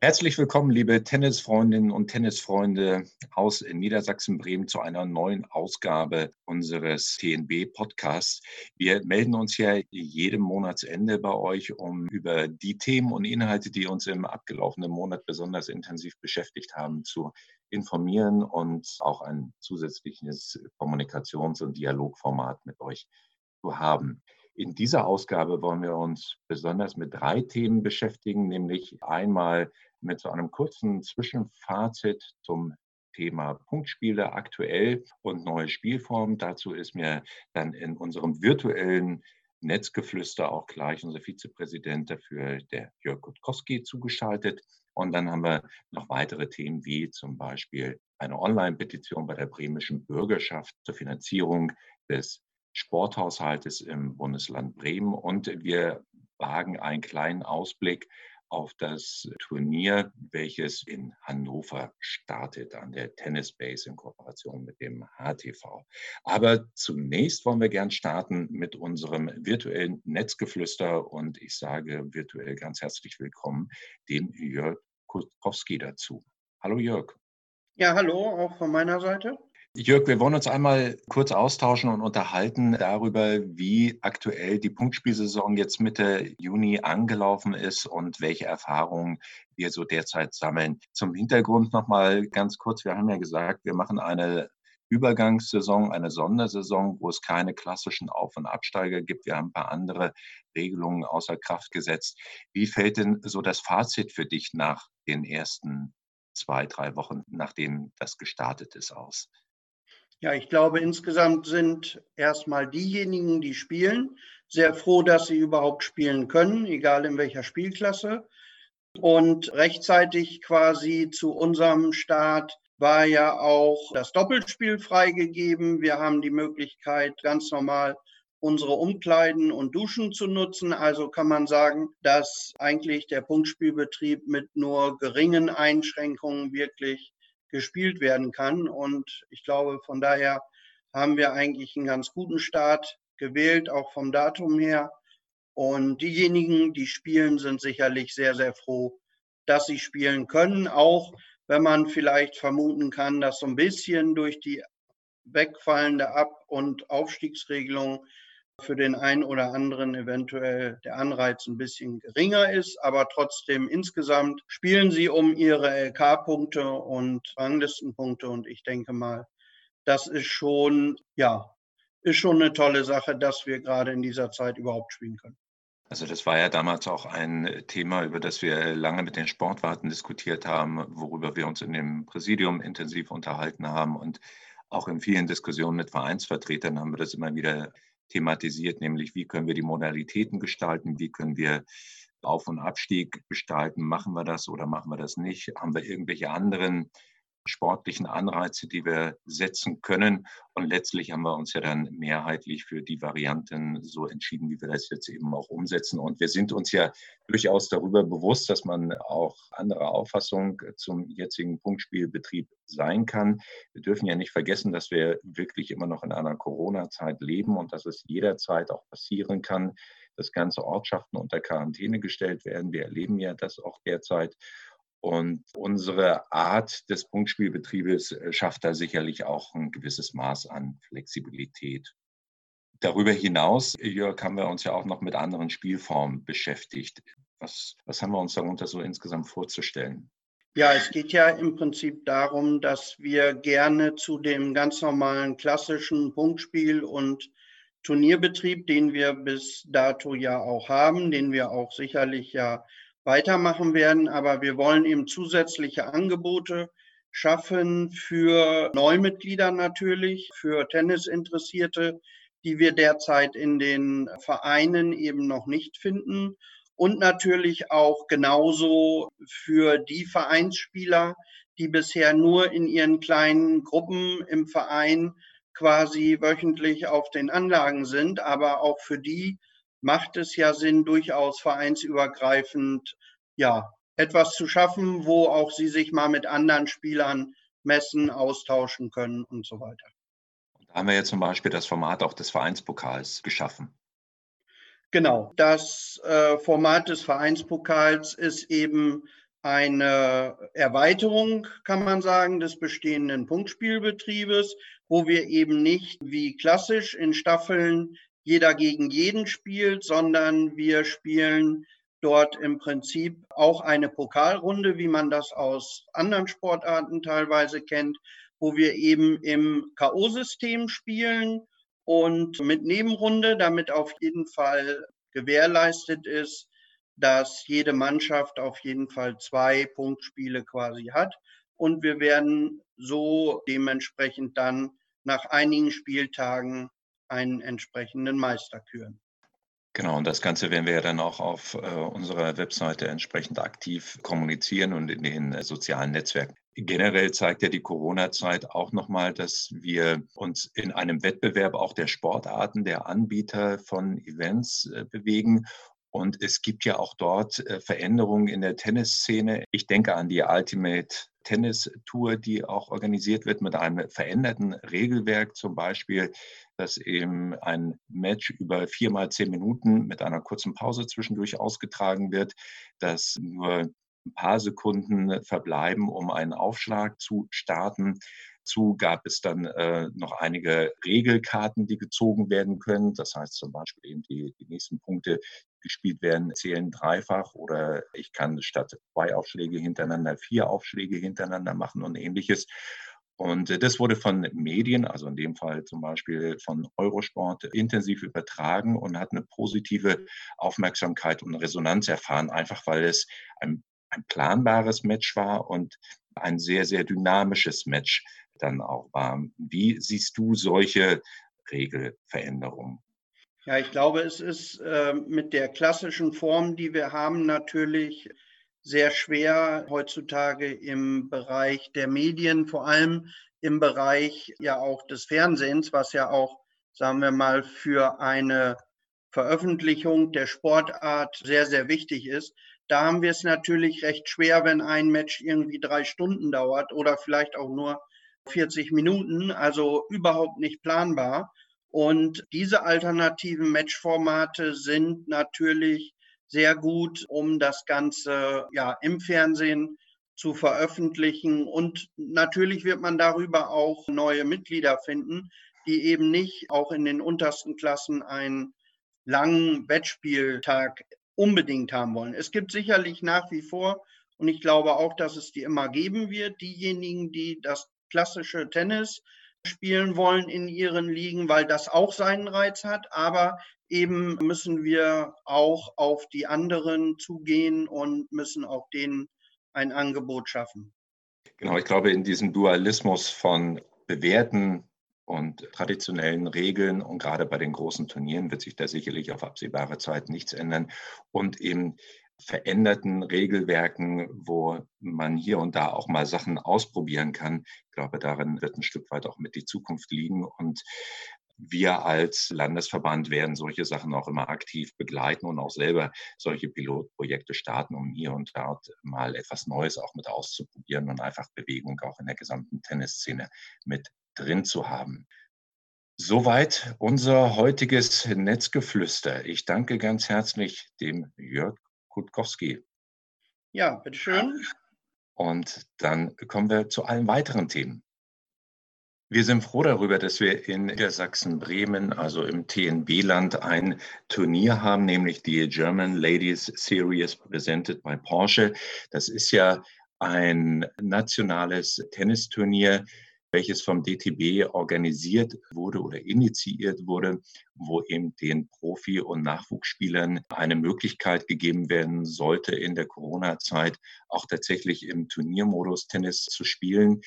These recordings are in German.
Herzlich willkommen, liebe Tennisfreundinnen und Tennisfreunde aus Niedersachsen-Bremen zu einer neuen Ausgabe unseres TNB-Podcasts. Wir melden uns ja jedem Monatsende bei euch, um über die Themen und Inhalte, die uns im abgelaufenen Monat besonders intensiv beschäftigt haben, zu informieren und auch ein zusätzliches Kommunikations- und Dialogformat mit euch zu haben. In dieser Ausgabe wollen wir uns besonders mit drei Themen beschäftigen, nämlich einmal mit so einem kurzen Zwischenfazit zum Thema Punktspiele aktuell und neue Spielformen. Dazu ist mir dann in unserem virtuellen Netzgeflüster auch gleich unser Vizepräsident dafür, der Jörg Gutkowski, zugeschaltet. Und dann haben wir noch weitere Themen wie zum Beispiel eine Online-Petition bei der bremischen Bürgerschaft zur Finanzierung des Sporthaushaltes im Bundesland Bremen. Und wir wagen einen kleinen Ausblick auf das Turnier, welches in Hannover startet, an der Tennis Base in Kooperation mit dem HTV. Aber zunächst wollen wir gern starten mit unserem virtuellen Netzgeflüster und ich sage virtuell ganz herzlich willkommen dem Jörg Kutkowski dazu. Hallo Jörg. Ja, hallo, auch von meiner Seite. Jörg, wir wollen uns einmal kurz austauschen und unterhalten darüber, wie aktuell die Punktspielsaison jetzt Mitte Juni angelaufen ist und welche Erfahrungen wir so derzeit sammeln. Zum Hintergrund nochmal ganz kurz. Wir haben ja gesagt, wir machen eine Übergangssaison, eine Sondersaison, wo es keine klassischen Auf- und Absteiger gibt. Wir haben ein paar andere Regelungen außer Kraft gesetzt. Wie fällt denn so das Fazit für dich nach den ersten zwei, drei Wochen, nachdem das gestartet ist, aus? Ja, ich glaube, insgesamt sind erstmal diejenigen, die spielen, sehr froh, dass sie überhaupt spielen können, egal in welcher Spielklasse. Und rechtzeitig quasi zu unserem Start war ja auch das Doppelspiel freigegeben. Wir haben die Möglichkeit, ganz normal unsere Umkleiden und Duschen zu nutzen. Also kann man sagen, dass eigentlich der Punktspielbetrieb mit nur geringen Einschränkungen wirklich gespielt werden kann. Und ich glaube, von daher haben wir eigentlich einen ganz guten Start gewählt, auch vom Datum her. Und diejenigen, die spielen, sind sicherlich sehr, sehr froh, dass sie spielen können, auch wenn man vielleicht vermuten kann, dass so ein bisschen durch die wegfallende Ab- und Aufstiegsregelung für den einen oder anderen eventuell der Anreiz ein bisschen geringer ist, aber trotzdem insgesamt spielen sie um ihre LK-Punkte und Ranglistenpunkte und ich denke mal, das ist schon, ja, ist schon eine tolle Sache, dass wir gerade in dieser Zeit überhaupt spielen können. Also das war ja damals auch ein Thema, über das wir lange mit den Sportwarten diskutiert haben, worüber wir uns in dem Präsidium intensiv unterhalten haben und auch in vielen Diskussionen mit Vereinsvertretern haben wir das immer wieder thematisiert, nämlich wie können wir die Modalitäten gestalten, wie können wir Auf- und Abstieg gestalten, machen wir das oder machen wir das nicht, haben wir irgendwelche anderen sportlichen Anreize, die wir setzen können. Und letztlich haben wir uns ja dann mehrheitlich für die Varianten so entschieden, wie wir das jetzt eben auch umsetzen. Und wir sind uns ja durchaus darüber bewusst, dass man auch anderer Auffassung zum jetzigen Punktspielbetrieb sein kann. Wir dürfen ja nicht vergessen, dass wir wirklich immer noch in einer Corona-Zeit leben und dass es jederzeit auch passieren kann, dass ganze Ortschaften unter Quarantäne gestellt werden. Wir erleben ja das auch derzeit. Und unsere Art des Punktspielbetriebes äh, schafft da sicherlich auch ein gewisses Maß an Flexibilität. Darüber hinaus, Jörg, haben wir uns ja auch noch mit anderen Spielformen beschäftigt. Was, was haben wir uns darunter so insgesamt vorzustellen? Ja, es geht ja im Prinzip darum, dass wir gerne zu dem ganz normalen klassischen Punktspiel und Turnierbetrieb, den wir bis dato ja auch haben, den wir auch sicherlich ja weitermachen werden. Aber wir wollen eben zusätzliche Angebote schaffen für Neumitglieder natürlich, für Tennisinteressierte, die wir derzeit in den Vereinen eben noch nicht finden. Und natürlich auch genauso für die Vereinsspieler, die bisher nur in ihren kleinen Gruppen im Verein quasi wöchentlich auf den Anlagen sind, aber auch für die macht es ja Sinn, durchaus vereinsübergreifend ja, etwas zu schaffen, wo auch sie sich mal mit anderen Spielern messen, austauschen können und so weiter. Da haben wir ja zum Beispiel das Format auch des Vereinspokals geschaffen. Genau, das äh, Format des Vereinspokals ist eben eine Erweiterung, kann man sagen, des bestehenden Punktspielbetriebes, wo wir eben nicht wie klassisch in Staffeln jeder gegen jeden spielt, sondern wir spielen dort im Prinzip auch eine Pokalrunde, wie man das aus anderen Sportarten teilweise kennt, wo wir eben im KO-System spielen und mit Nebenrunde, damit auf jeden Fall gewährleistet ist, dass jede Mannschaft auf jeden Fall zwei Punktspiele quasi hat. Und wir werden so dementsprechend dann nach einigen Spieltagen einen entsprechenden Meister küren. Genau, und das Ganze werden wir ja dann auch auf äh, unserer Webseite entsprechend aktiv kommunizieren und in den äh, sozialen Netzwerken. Generell zeigt ja die Corona-Zeit auch nochmal, dass wir uns in einem Wettbewerb auch der Sportarten, der Anbieter von Events äh, bewegen und es gibt ja auch dort äh, Veränderungen in der Tennisszene. Ich denke an die Ultimate Tennis Tour, die auch organisiert wird mit einem veränderten Regelwerk, zum Beispiel, dass eben ein Match über viermal zehn Minuten mit einer kurzen Pause zwischendurch ausgetragen wird, dass nur ein paar Sekunden verbleiben, um einen Aufschlag zu starten. Dazu gab es dann äh, noch einige Regelkarten, die gezogen werden können. Das heißt zum Beispiel eben die, die nächsten Punkte, gespielt werden, zählen dreifach oder ich kann statt zwei Aufschläge hintereinander vier Aufschläge hintereinander machen und ähnliches. Und äh, das wurde von Medien, also in dem Fall zum Beispiel von Eurosport, intensiv übertragen und hat eine positive Aufmerksamkeit und Resonanz erfahren, einfach weil es ein, ein planbares Match war und ein sehr, sehr dynamisches Match dann auch war. Wie siehst du solche Regelveränderungen? Ja, ich glaube, es ist äh, mit der klassischen Form, die wir haben, natürlich sehr schwer heutzutage im Bereich der Medien, vor allem im Bereich ja auch des Fernsehens, was ja auch, sagen wir mal, für eine Veröffentlichung der Sportart sehr, sehr wichtig ist. Da haben wir es natürlich recht schwer, wenn ein Match irgendwie drei Stunden dauert oder vielleicht auch nur 40 Minuten, also überhaupt nicht planbar. Und diese alternativen Matchformate sind natürlich sehr gut, um das Ganze ja im Fernsehen zu veröffentlichen. Und natürlich wird man darüber auch neue Mitglieder finden, die eben nicht auch in den untersten Klassen einen langen Wettspieltag unbedingt haben wollen. Es gibt sicherlich nach wie vor, und ich glaube auch, dass es die immer geben wird, diejenigen, die das klassische Tennis spielen wollen in ihren Ligen, weil das auch seinen Reiz hat. Aber eben müssen wir auch auf die anderen zugehen und müssen auch denen ein Angebot schaffen. Genau, ich glaube, in diesem Dualismus von bewährten und traditionellen Regeln und gerade bei den großen Turnieren wird sich da sicherlich auf absehbare Zeit nichts ändern. Und eben veränderten Regelwerken, wo man hier und da auch mal Sachen ausprobieren kann. Ich glaube, darin wird ein Stück weit auch mit die Zukunft liegen. Und wir als Landesverband werden solche Sachen auch immer aktiv begleiten und auch selber solche Pilotprojekte starten, um hier und dort mal etwas Neues auch mit auszuprobieren und einfach Bewegung auch in der gesamten Tennisszene mit drin zu haben. Soweit unser heutiges Netzgeflüster. Ich danke ganz herzlich dem Jörg Kutkowski. Ja, bitteschön. Und dann kommen wir zu allen weiteren Themen. Wir sind froh darüber, dass wir in der Sachsen-Bremen, also im TNB-Land, ein Turnier haben, nämlich die German Ladies Series presented by Porsche. Das ist ja ein nationales Tennisturnier, welches vom DTB organisiert wurde oder initiiert wurde, wo eben den Profi- und Nachwuchsspielern eine Möglichkeit gegeben werden sollte, in der Corona-Zeit auch tatsächlich im Turniermodus Tennis zu spielen.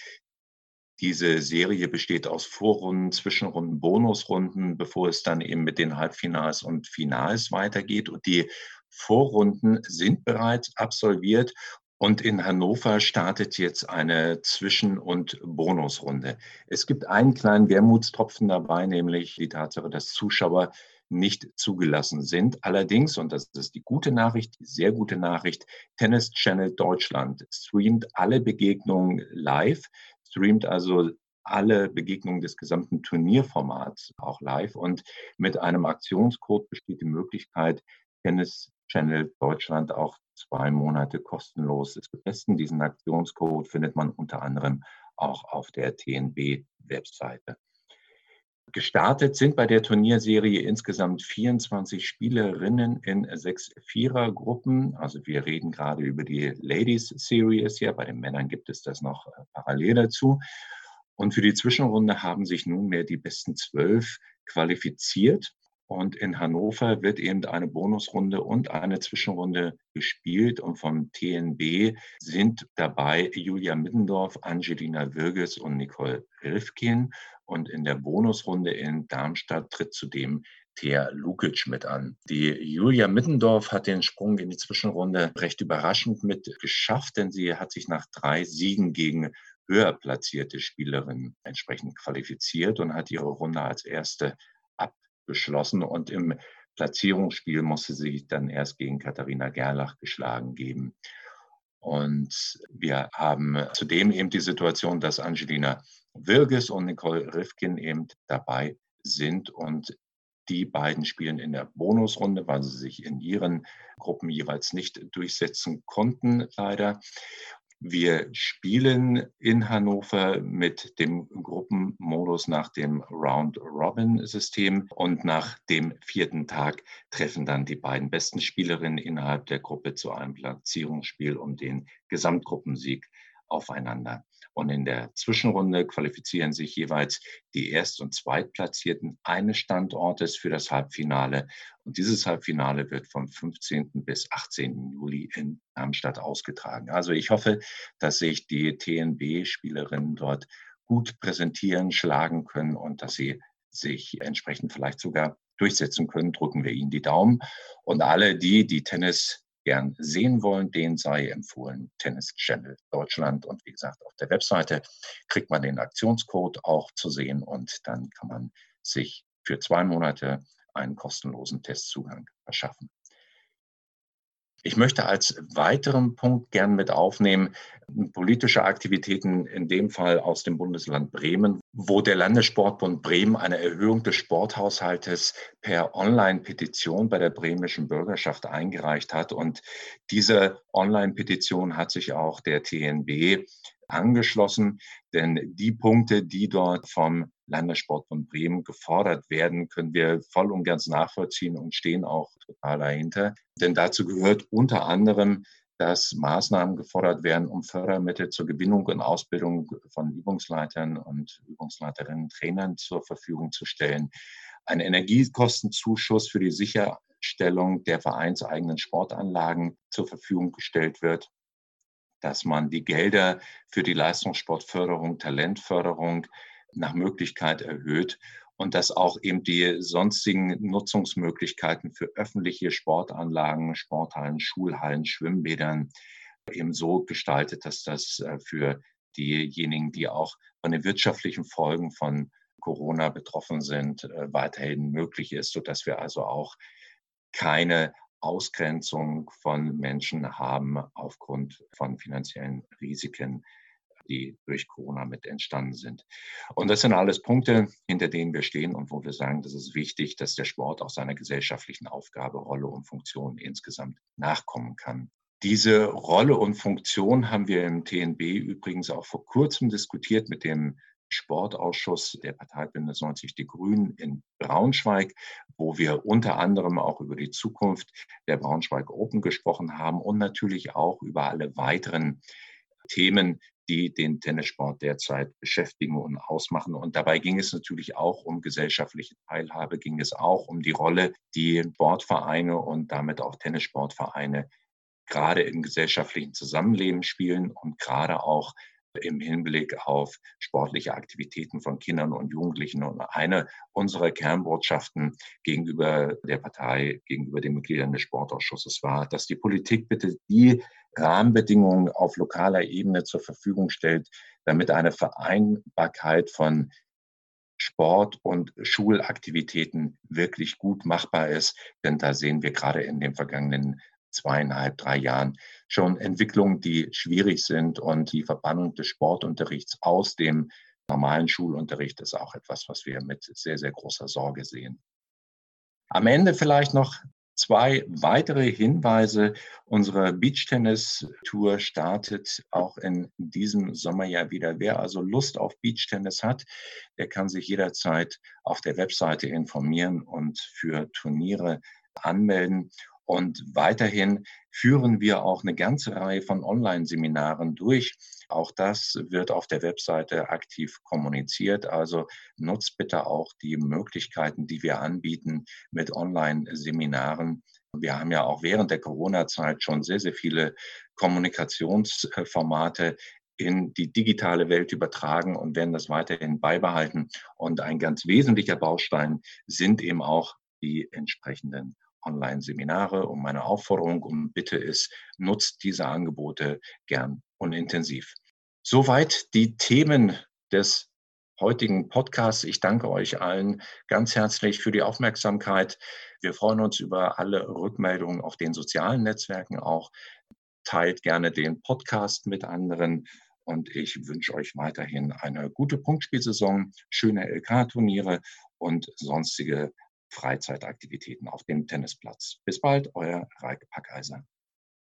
Diese Serie besteht aus Vorrunden, Zwischenrunden, Bonusrunden, bevor es dann eben mit den Halbfinals und Finals weitergeht. Und die Vorrunden sind bereits absolviert und in Hannover startet jetzt eine Zwischen- und Bonusrunde. Es gibt einen kleinen Wermutstropfen dabei, nämlich die Tatsache, dass Zuschauer nicht zugelassen sind. Allerdings, und das ist die gute Nachricht, die sehr gute Nachricht, Tennis Channel Deutschland streamt alle Begegnungen live, streamt also alle Begegnungen des gesamten Turnierformats auch live und mit einem Aktionscode besteht die Möglichkeit, Tennis Channel Deutschland auch zwei Monate kostenlos zu testen. Diesen Aktionscode findet man unter anderem auch auf der TNB-Webseite. Gestartet sind bei der Turnierserie insgesamt 24 Spielerinnen in sechs Vierergruppen. Also wir reden gerade über die Ladies Series hier. Bei den Männern gibt es das noch äh, parallel dazu. Und für die Zwischenrunde haben sich nunmehr die besten zwölf qualifiziert. Und in Hannover wird eben eine Bonusrunde und eine Zwischenrunde gespielt. Und vom TNB sind dabei Julia Middendorf, Angelina Würges und Nicole Rifkin. Und in der Bonusrunde in Darmstadt tritt zudem Thea Lukic mit an. Die Julia Middendorf hat den Sprung in die Zwischenrunde recht überraschend mit geschafft, denn sie hat sich nach drei Siegen gegen höher platzierte Spielerinnen entsprechend qualifiziert und hat ihre Runde als erste abgeschlossen. Und im Platzierungsspiel musste sie sich dann erst gegen Katharina Gerlach geschlagen geben. Und wir haben zudem eben die Situation, dass Angelina Wilges und Nicole Rifkin eben dabei sind und die beiden spielen in der Bonusrunde, weil sie sich in ihren Gruppen jeweils nicht durchsetzen konnten, leider. Wir spielen in Hannover mit dem Gruppenmodus nach dem Round-Robin-System und nach dem vierten Tag treffen dann die beiden besten Spielerinnen innerhalb der Gruppe zu einem Platzierungsspiel um den Gesamtgruppensieg aufeinander. Und in der Zwischenrunde qualifizieren sich jeweils die Erst- und Zweitplatzierten eines Standortes für das Halbfinale. Und dieses Halbfinale wird vom 15. bis 18. Juli in Darmstadt ausgetragen. Also ich hoffe, dass sich die TNB-Spielerinnen dort gut präsentieren, schlagen können und dass sie sich entsprechend vielleicht sogar durchsetzen können. Drücken wir ihnen die Daumen. Und alle die, die Tennis gern sehen wollen, den sei empfohlen Tennis Channel Deutschland. Und wie gesagt, auf der Webseite kriegt man den Aktionscode auch zu sehen und dann kann man sich für zwei Monate einen kostenlosen Testzugang verschaffen. Ich möchte als weiteren Punkt gern mit aufnehmen, politische Aktivitäten, in dem Fall aus dem Bundesland Bremen, wo der Landessportbund Bremen eine Erhöhung des Sporthaushaltes per Online-Petition bei der bremischen Bürgerschaft eingereicht hat. Und diese Online-Petition hat sich auch der TNB angeschlossen, denn die Punkte, die dort vom Landessportbund Bremen gefordert werden, können wir voll und ganz nachvollziehen und stehen auch total dahinter. Denn dazu gehört unter anderem, dass Maßnahmen gefordert werden, um Fördermittel zur Gewinnung und Ausbildung von Übungsleitern und Übungsleiterinnen, Trainern zur Verfügung zu stellen. Ein Energiekostenzuschuss für die Sicherstellung der vereinseigenen Sportanlagen zur Verfügung gestellt wird dass man die Gelder für die Leistungssportförderung, Talentförderung nach Möglichkeit erhöht und dass auch eben die sonstigen Nutzungsmöglichkeiten für öffentliche Sportanlagen, Sporthallen, Schulhallen, Schwimmbädern eben so gestaltet, dass das äh, für diejenigen, die auch von den wirtschaftlichen Folgen von Corona betroffen sind, äh, weiterhin möglich ist, sodass wir also auch keine Ausgrenzung von Menschen haben aufgrund von finanziellen Risiken, die durch Corona mit entstanden sind. Und das sind alles Punkte, hinter denen wir stehen und wo wir sagen, das ist wichtig, dass der Sport auch seiner gesellschaftlichen Aufgabe, Rolle und Funktion insgesamt nachkommen kann. Diese Rolle und Funktion haben wir im TNB übrigens auch vor kurzem diskutiert mit dem Sportausschuss der Parteibündnis 90 Die Grünen in Braunschweig, wo wir unter anderem auch über die Zukunft der Braunschweig Open gesprochen haben und natürlich auch über alle weiteren Themen, die den Tennissport derzeit beschäftigen und ausmachen. Und dabei ging es natürlich auch um gesellschaftliche Teilhabe, ging es auch um die Rolle, die Sportvereine und damit auch Tennissportvereine gerade im gesellschaftlichen Zusammenleben spielen und gerade auch im Hinblick auf sportliche Aktivitäten von Kindern und Jugendlichen. Und eine unserer Kernbotschaften gegenüber der Partei, gegenüber den Mitgliedern des Sportausschusses war, dass die Politik bitte die Rahmenbedingungen auf lokaler Ebene zur Verfügung stellt, damit eine Vereinbarkeit von Sport und Schulaktivitäten wirklich gut machbar ist. Denn da sehen wir gerade in den vergangenen zweieinhalb, drei Jahren schon Entwicklungen, die schwierig sind. Und die Verbannung des Sportunterrichts aus dem normalen Schulunterricht ist auch etwas, was wir mit sehr, sehr großer Sorge sehen. Am Ende vielleicht noch zwei weitere Hinweise. Unsere Beachtennis-Tour startet auch in diesem Sommerjahr wieder. Wer also Lust auf Beachtennis hat, der kann sich jederzeit auf der Webseite informieren und für Turniere anmelden. Und weiterhin führen wir auch eine ganze Reihe von Online-Seminaren durch. Auch das wird auf der Webseite aktiv kommuniziert. Also nutzt bitte auch die Möglichkeiten, die wir anbieten mit Online-Seminaren. Wir haben ja auch während der Corona-Zeit schon sehr, sehr viele Kommunikationsformate in die digitale Welt übertragen und werden das weiterhin beibehalten. Und ein ganz wesentlicher Baustein sind eben auch die entsprechenden Online-Seminare und meine Aufforderung und Bitte ist, nutzt diese Angebote gern und intensiv. Soweit die Themen des heutigen Podcasts. Ich danke euch allen ganz herzlich für die Aufmerksamkeit. Wir freuen uns über alle Rückmeldungen auf den sozialen Netzwerken auch. Teilt gerne den Podcast mit anderen. Und ich wünsche euch weiterhin eine gute Punktspielsaison, schöne LK-Turniere und sonstige Freizeitaktivitäten auf dem Tennisplatz. Bis bald, euer Reike Packeiser.